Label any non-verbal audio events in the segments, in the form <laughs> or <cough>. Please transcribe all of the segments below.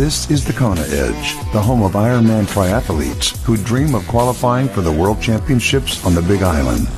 This is the Kona Edge, the home of Ironman triathletes who dream of qualifying for the World Championships on the Big Island.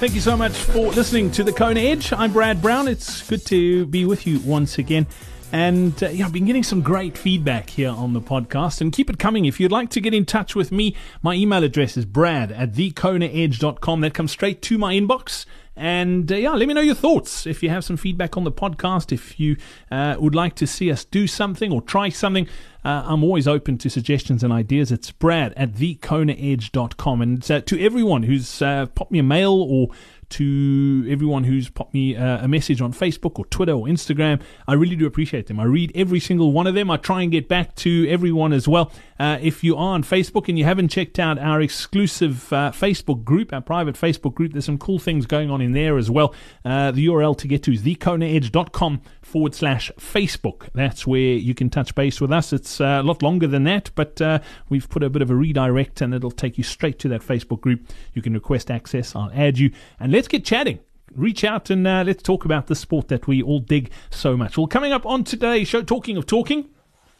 Thank you so much for listening to the Kona Edge. I'm Brad Brown. It's good to be with you once again. And uh, yeah, I've been getting some great feedback here on the podcast. And keep it coming. If you'd like to get in touch with me, my email address is brad at thekonaedge.com. That comes straight to my inbox. And uh, yeah, let me know your thoughts. If you have some feedback on the podcast, if you uh, would like to see us do something or try something, uh, I'm always open to suggestions and ideas. It's brad at thekonaedge.com. And uh, to everyone who's uh, popped me a mail or to everyone who's popped me uh, a message on Facebook or Twitter or Instagram. I really do appreciate them. I read every single one of them. I try and get back to everyone as well. Uh, if you are on Facebook and you haven't checked out our exclusive uh, Facebook group, our private Facebook group, there's some cool things going on in there as well. Uh, the URL to get to is thekonaedge.com forward slash Facebook. That's where you can touch base with us. It's uh, a lot longer than that, but uh, we've put a bit of a redirect and it'll take you straight to that Facebook group. You can request access. I'll add you and let's get chatting reach out and uh, let's talk about the sport that we all dig so much. Well, coming up on today's show, talking of talking.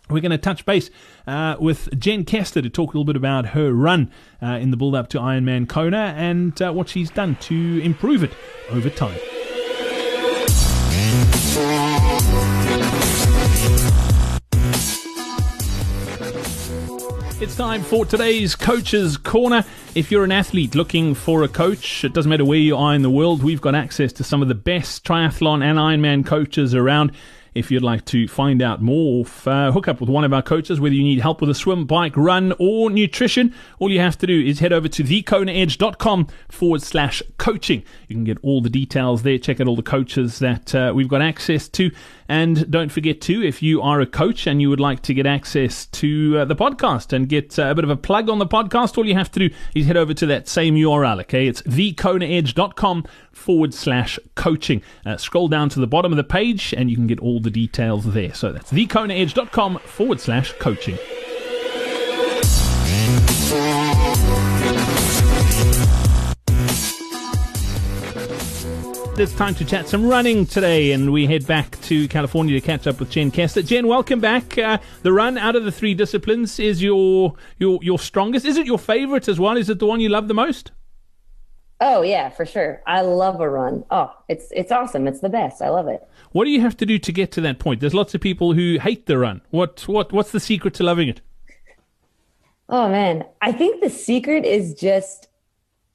We're going to touch base uh, with Jen Koester to talk a little bit about her run uh, in the build up to Ironman Kona and uh, what she's done to improve it over time. It's time for today's Coach's Corner. If you're an athlete looking for a coach, it doesn't matter where you are in the world, we've got access to some of the best triathlon and Ironman coaches around. If you'd like to find out more, uh, hook up with one of our coaches, whether you need help with a swim, bike, run, or nutrition, all you have to do is head over to thekonaedge.com forward slash coaching. You can get all the details there, check out all the coaches that uh, we've got access to. And don't forget to, if you are a coach and you would like to get access to uh, the podcast and get uh, a bit of a plug on the podcast, all you have to do is head over to that same URL, okay? It's thekonaedge.com forward slash coaching. Uh, scroll down to the bottom of the page and you can get all the details there. So that's thekonaedge.com forward slash coaching. It's time to chat some running today, and we head back to California to catch up with Jen Koester. Jen, welcome back. Uh, the run out of the three disciplines is your your your strongest. Is it your favorite as well? Is it the one you love the most? Oh yeah, for sure. I love a run. Oh, it's it's awesome. It's the best. I love it. What do you have to do to get to that point? There's lots of people who hate the run. What what what's the secret to loving it? Oh man, I think the secret is just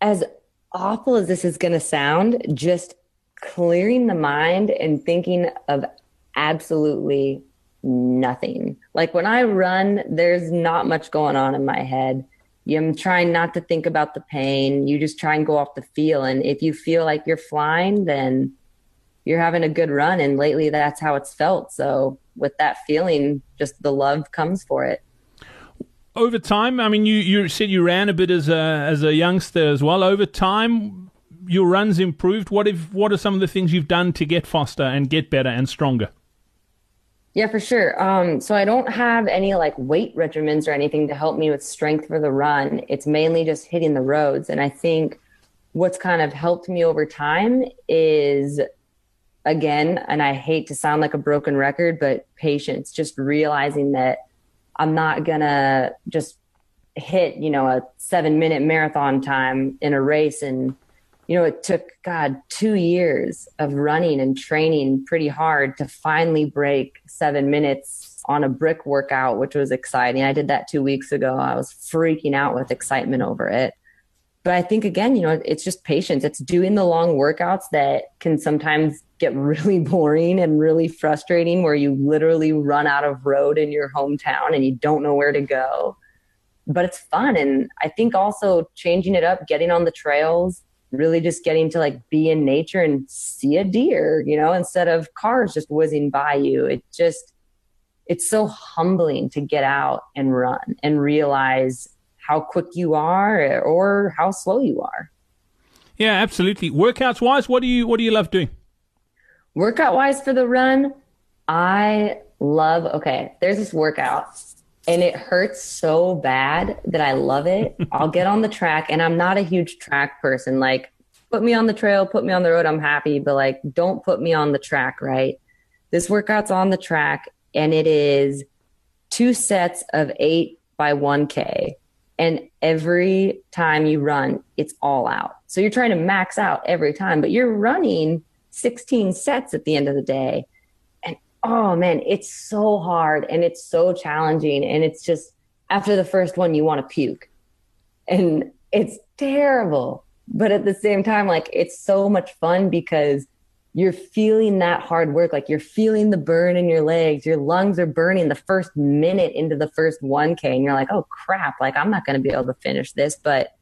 as awful as this is going to sound, just clearing the mind and thinking of absolutely nothing. Like when I run, there's not much going on in my head. I'm trying not to think about the pain. You just try and go off the feel. And if you feel like you're flying, then you're having a good run. And lately, that's how it's felt. So, with that feeling, just the love comes for it. Over time, I mean, you, you said you ran a bit as a as a youngster as well. Over time, your runs improved. What if what are some of the things you've done to get faster and get better and stronger? Yeah, for sure. Um, so I don't have any like weight regimens or anything to help me with strength for the run. It's mainly just hitting the roads. And I think what's kind of helped me over time is again, and I hate to sound like a broken record, but patience, just realizing that I'm not gonna just hit, you know, a seven minute marathon time in a race and you know, it took God two years of running and training pretty hard to finally break seven minutes on a brick workout, which was exciting. I did that two weeks ago. I was freaking out with excitement over it. But I think again, you know, it's just patience. It's doing the long workouts that can sometimes get really <laughs> boring and really frustrating where you literally run out of road in your hometown and you don't know where to go. But it's fun. And I think also changing it up, getting on the trails, really just getting to like be in nature and see a deer, you know, instead of cars just whizzing by you. It just, it's so humbling to get out and run and realize how quick you are or how slow you are. Yeah, absolutely. Workouts wise, what do you what do you love doing? Workout wise for the run, I love okay, there's this workout and it hurts so bad that I love it. <laughs> I'll get on the track and I'm not a huge track person. Like put me on the trail, put me on the road, I'm happy, but like don't put me on the track, right? This workout's on the track and it is two sets of eight by 1K. And every time you run, it's all out. So you're trying to max out every time, but you're running 16 sets at the end of the day. Oh man, it's so hard and it's so challenging. And it's just after the first one, you want to puke. And it's terrible. But at the same time, like it's so much fun because you're feeling that hard work. Like you're feeling the burn in your legs. Your lungs are burning the first minute into the first 1K. And you're like, oh crap, like I'm not going to be able to finish this. But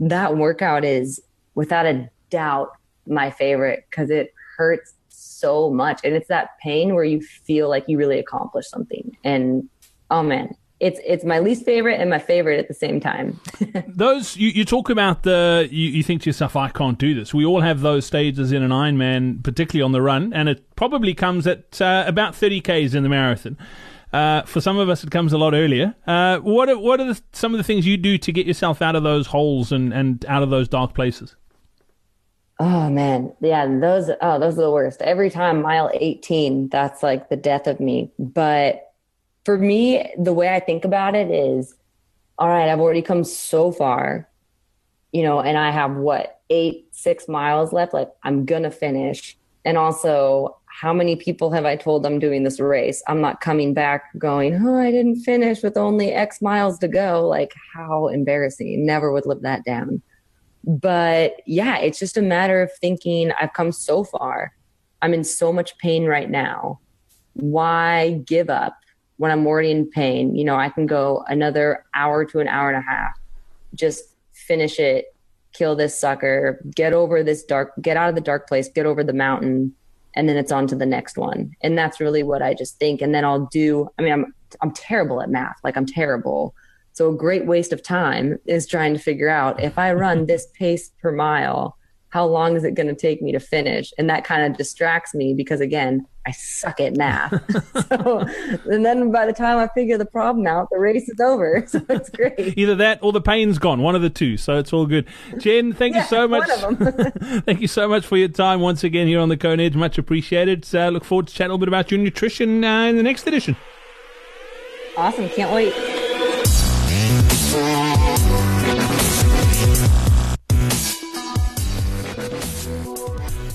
that workout is without a doubt my favorite because it hurts so much. And it's that pain where you feel like you really accomplished something. And oh man, it's it's my least favorite and my favorite at the same time. <laughs> those you, you talk about the you, you think to yourself, I can't do this. We all have those stages in an Ironman, particularly on the run, and it probably comes at uh, about thirty k's in the marathon. Uh, for some of us, it comes a lot earlier. Uh, what are, what are the, some of the things you do to get yourself out of those holes and, and out of those dark places? Oh man, yeah, those oh those are the worst. Every time mile eighteen, that's like the death of me. But for me, the way I think about it is, all right, I've already come so far, you know, and I have what, eight, six miles left. Like, I'm going to finish. And also, how many people have I told I'm doing this race? I'm not coming back going, oh, I didn't finish with only X miles to go. Like, how embarrassing. Never would live that down. But yeah, it's just a matter of thinking, I've come so far. I'm in so much pain right now. Why give up? when I'm already in pain. You know, I can go another hour to an hour and a half, just finish it, kill this sucker, get over this dark, get out of the dark place, get over the mountain, and then it's on to the next one. And that's really what I just think. And then I'll do. I mean, I'm I'm terrible at math. Like I'm terrible. So a great waste of time is trying to figure out if I run this <laughs> pace per mile, how long is it going to take me to finish? And that kind of distracts me because again, I suck at math. <laughs> <laughs> so, and then by the time I figure the problem out, the race is over. So it's great. Either that or the pain's gone. One of the two. So it's all good. Jen, thank yeah, you so much. thank you so much for your time once again here on the Kona Edge. Much appreciated. So look forward to chat a little bit about your nutrition uh, in the next edition. Awesome. Can't wait.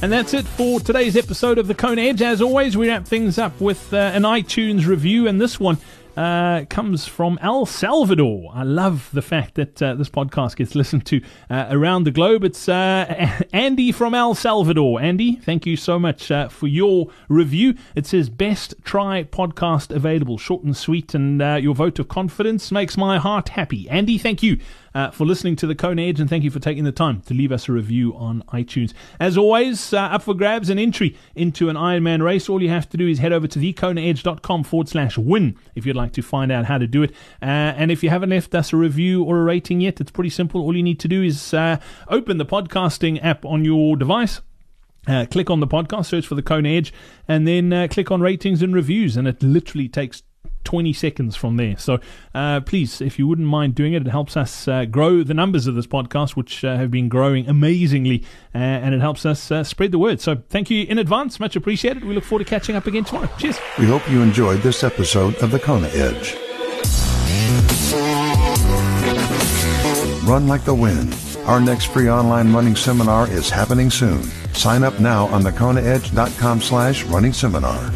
And that's it for today's episode of the Kona Edge. As always, we wrap things up with uh, an iTunes review, and this one uh, comes from El Salvador. I love the fact that uh, this podcast gets listened to uh, around the globe. It's uh, <laughs> Andy from El Salvador. Andy, thank you so much uh, for your review. It says best tri podcast available, short and sweet, and uh, your vote of confidence makes my heart happy. Andy, thank you for listening to the Kona Edge, and thank you for taking the time to leave us a review on iTunes. As always, up for grabs an entry into an Ironman race. All you have to do is head over to thekonaedge.com forward slash win if you'd like to find out how to do it. Uh, and if you haven't left us a review or a rating yet, it's pretty simple. All you need to do is uh, open the podcasting app on your device. Uh, click on the podcast, search for the Kona Edge, and then uh, click on ratings and reviews. And it literally takes 20 seconds from there. So uh, please, if you wouldn't mind doing it, it helps us uh, grow the numbers of this podcast, which uh, have been growing amazingly, uh, and it helps us uh, spread the word. So thank you in advance. Much appreciated. We look forward to catching up again tomorrow. Cheers. We hope you enjoyed this episode of the Kona Edge. Run like the wind. Our next free online running seminar is happening soon. Sign up now on thekonaedge.com slash running seminar.